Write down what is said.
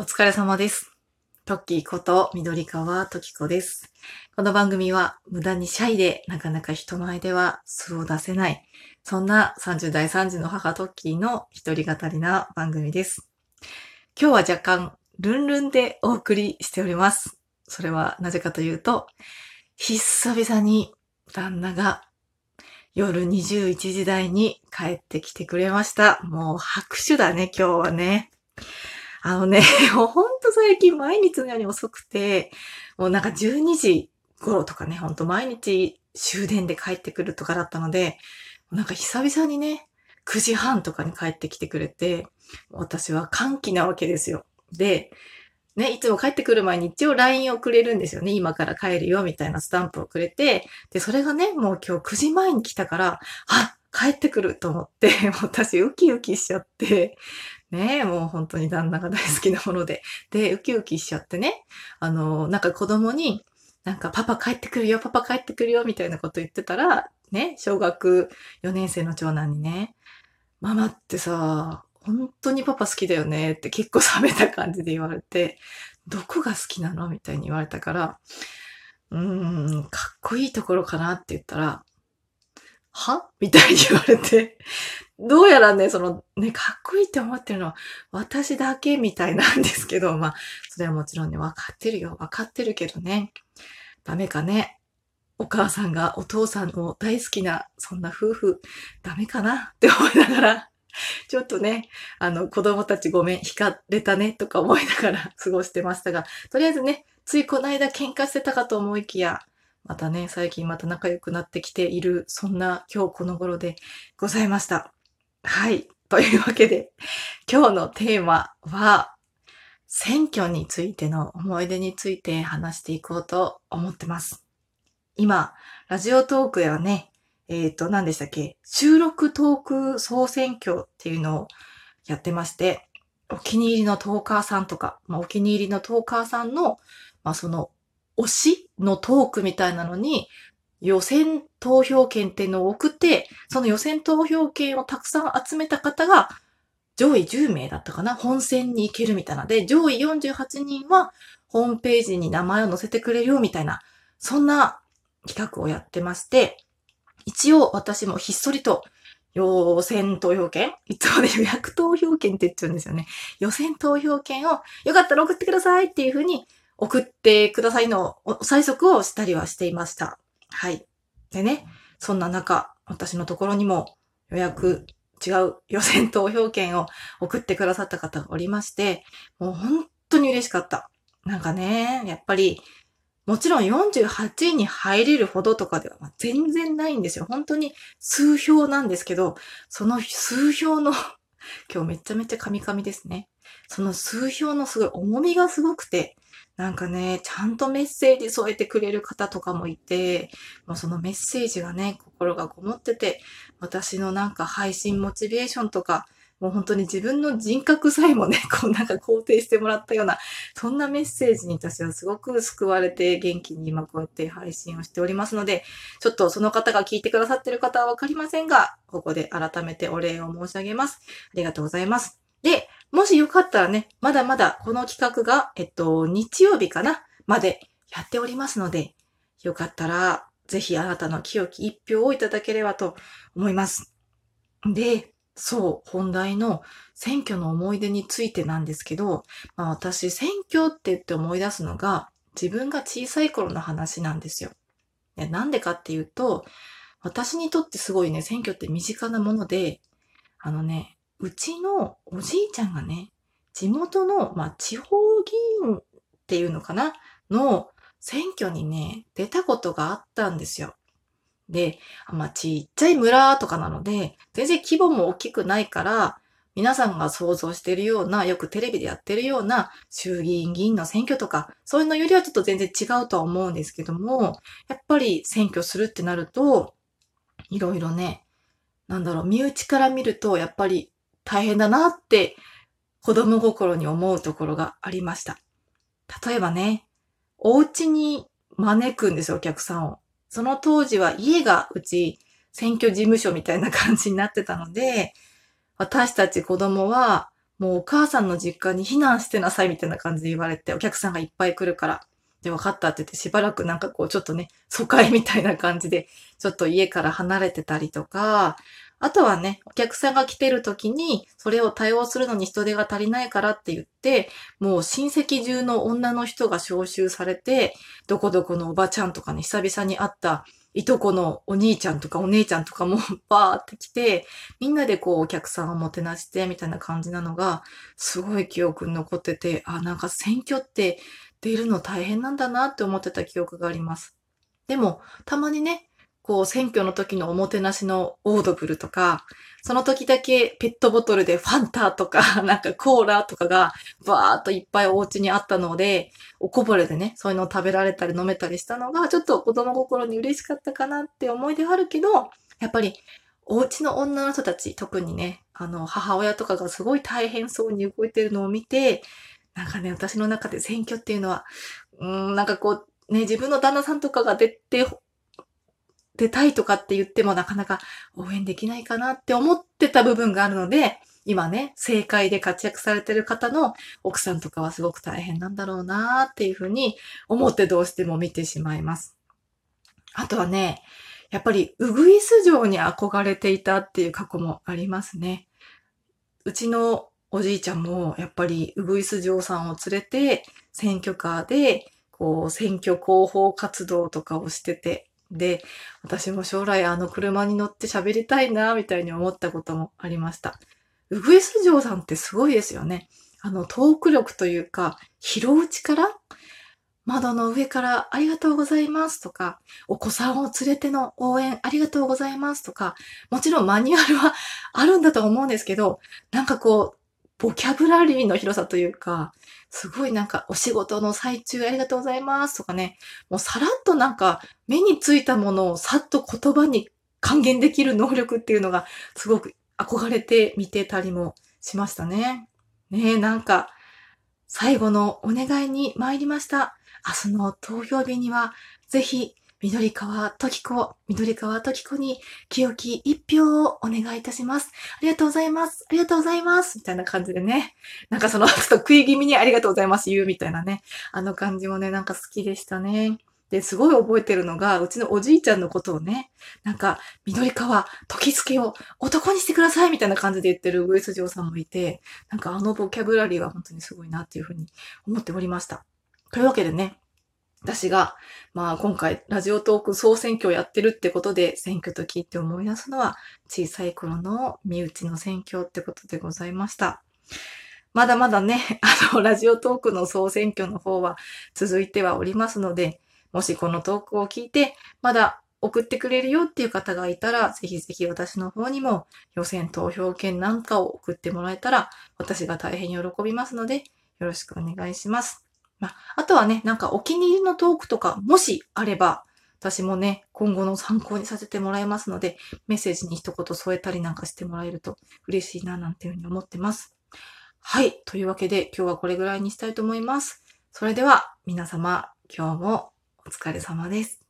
お疲れ様です。トッキーこと緑川トキコです。この番組は無駄にシャイでなかなか人前では素を出せない、そんな30代3児の母トッキーの一人語りな番組です。今日は若干ルンルンでお送りしております。それはなぜかというと、久々に旦那が夜21時台に帰ってきてくれました。もう拍手だね、今日はね。あのね、もうほんと最近毎日のように遅くて、もうなんか12時頃とかね、ほんと毎日終電で帰ってくるとかだったので、なんか久々にね、9時半とかに帰ってきてくれて、私は歓喜なわけですよ。で、ね、いつも帰ってくる前に一応 LINE をくれるんですよね。今から帰るよ、みたいなスタンプをくれて、で、それがね、もう今日9時前に来たから、あ帰ってくると思って、私ウキウキしちゃって、ねえ、もう本当に旦那が大好きなもので。で、ウキウキしちゃってね。あの、なんか子供に、なんかパパ帰ってくるよ、パパ帰ってくるよ、みたいなこと言ってたら、ね、小学4年生の長男にね、ママってさ、本当にパパ好きだよねって結構冷めた感じで言われて、どこが好きなの？みたいに言われたから、うーん、かっこいいところかなって言ったら、は？みたいに言われて、どうやらね、そのね、かっこいいって思ってるのは私だけみたいなんですけど、まあ、それはもちろんね、わかってるよ。わかってるけどね。ダメかね。お母さんがお父さんを大好きな、そんな夫婦、ダメかな？って思いながら、ちょっとね、あの、子供たちごめん、惹かれたね、とか思いながら 過ごしてましたが、とりあえずね、ついこの間喧嘩してたかと思いきや、またね、最近また仲良くなってきている、そんな今日この頃でございました。はい。というわけで、今日のテーマは、選挙についての思い出について話していこうと思ってます。今、ラジオトークではね、えっ、と、何でしたっけ収録トーク総選挙っていうのをやってまして、お気に入りのトーカーさんとか、まあ、お気に入りのトーカーさんの、まあ、その、推しのトークみたいなのに、予選投票権っていうのを送って、その予選投票権をたくさん集めた方が、上位10名だったかな本選に行けるみたいな。で、上位48人は、ホームページに名前を載せてくれるよみたいな、そんな企画をやってまして、一応私もひっそりと予選投票権いつもね予約投票権って言っちゃうんですよね。予選投票権をよかったら送ってくださいっていうふうに送ってくださいのお催促をしたりはしていました。はい。でね、そんな中、私のところにも予約違う予選投票権を送ってくださった方がおりまして、もう本当に嬉しかった。なんかね、やっぱり、もちろん48位に入れるほどとかでは全然ないんですよ。本当に数票なんですけど、その数票の、今日めちゃめちゃカミカミですね。その数票のすごい重みがすごくて、なんかね、ちゃんとメッセージ添えてくれる方とかもいて、もうそのメッセージがね、心がこもってて、私のなんか配信モチベーションとか、もう本当に自分の人格さえもね、こうなんか肯定してもらったような、そんなメッセージに私はすごく救われて元気に今こうやって配信をしておりますので、ちょっとその方が聞いてくださってる方はわかりませんが、ここで改めてお礼を申し上げます。ありがとうございます。で、もしよかったらね、まだまだこの企画が、えっと、日曜日かなまでやっておりますので、よかったら、ぜひあなたの清き一票をいただければと思います。で、そう、本題の選挙の思い出についてなんですけど、まあ私、選挙って言って思い出すのが、自分が小さい頃の話なんですよ。なんでかっていうと、私にとってすごいね、選挙って身近なもので、あのね、うちのおじいちゃんがね、地元の、まあ、地方議員っていうのかなの選挙にね、出たことがあったんですよ。で、まあ、ちっちゃい村とかなので、全然規模も大きくないから、皆さんが想像してるような、よくテレビでやってるような衆議院議員の選挙とか、そういうのよりはちょっと全然違うとは思うんですけども、やっぱり選挙するってなると、いろいろね、なんだろう、身内から見ると、やっぱり大変だなって子供心に思うところがありました。例えばね、お家に招くんですよ、お客さんを。その当時は家がうち選挙事務所みたいな感じになってたので、私たち子供はもうお母さんの実家に避難してなさいみたいな感じで言われて、お客さんがいっぱい来るから。で、分かったって言ってしばらくなんかこうちょっとね、疎開みたいな感じで、ちょっと家から離れてたりとか、あとはね、お客さんが来てる時に、それを対応するのに人手が足りないからって言って、もう親戚中の女の人が招集されて、どこどこのおばちゃんとかね、久々に会ったいとこのお兄ちゃんとかお姉ちゃんとかも バーって来て、みんなでこうお客さんをもてなしてみたいな感じなのが、すごい記憶に残ってて、あ、なんか選挙って出るの大変なんだなって思ってた記憶があります。でも、たまにね、こう選挙の時のおもてなしのオードブルとか、その時だけペットボトルでファンタとか、なんかコーラとかがバーっといっぱいお家にあったので、おこぼれでね、そういうのを食べられたり飲めたりしたのが、ちょっと子供心に嬉しかったかなって思い出はあるけど、やっぱりお家の女の人たち、特にね、あの、母親とかがすごい大変そうに動いてるのを見て、なんかね、私の中で選挙っていうのは、うーん、なんかこう、ね、自分の旦那さんとかが出て出たいとかって言ってもなかなか応援できないかなって思ってた部分があるので、今ね、政界で活躍されてる方の奥さんとかはすごく大変なんだろうなっていうふうに思ってどうしても見てしまいます。あとはね、やっぱりウグイス城に憧れていたっていう過去もありますね。うちのおじいちゃんもやっぱりウグイス城さんを連れて選挙カーでこう選挙広報活動とかをしててで、私も将来あの車に乗って喋りたいな、みたいに思ったこともありました。ウグイス城さんってすごいですよね。あの、トーク力というか、広打ちから窓の上からありがとうございますとか、お子さんを連れての応援ありがとうございますとか、もちろんマニュアルはあるんだと思うんですけど、なんかこう、ボキャブラリーの広さというか、すごいなんかお仕事の最中ありがとうございますとかね、もうさらっとなんか目についたものをさっと言葉に還元できる能力っていうのがすごく憧れて見てたりもしましたね。ねえ、なんか最後のお願いに参りました。明日の投票日にはぜひ緑川時子、緑川時子に清き一票をお願いいたします。ありがとうございます。ありがとうございます。みたいな感じでね。なんかその、ちょっと食い気味にありがとうございます言うみたいなね。あの感じもね、なんか好きでしたね。で、すごい覚えてるのが、うちのおじいちゃんのことをね、なんか、緑川、時助を男にしてくださいみたいな感じで言ってるウグイス嬢さんもいて、なんかあのボキャブラリーは本当にすごいなっていうふうに思っておりました。というわけでね、私が、まあ今回ラジオトーク総選挙をやってるってことで選挙と聞いて思い出すのは小さい頃の身内の選挙ってことでございました。まだまだね、あの、ラジオトークの総選挙の方は続いてはおりますので、もしこのトークを聞いて、まだ送ってくれるよっていう方がいたら、ぜひぜひ私の方にも予選投票券なんかを送ってもらえたら、私が大変喜びますので、よろしくお願いします。まあ、あとはね、なんかお気に入りのトークとか、もしあれば、私もね、今後の参考にさせてもらいますので、メッセージに一言添えたりなんかしてもらえると嬉しいな、なんていうふうに思ってます。はい。というわけで、今日はこれぐらいにしたいと思います。それでは、皆様、今日もお疲れ様です。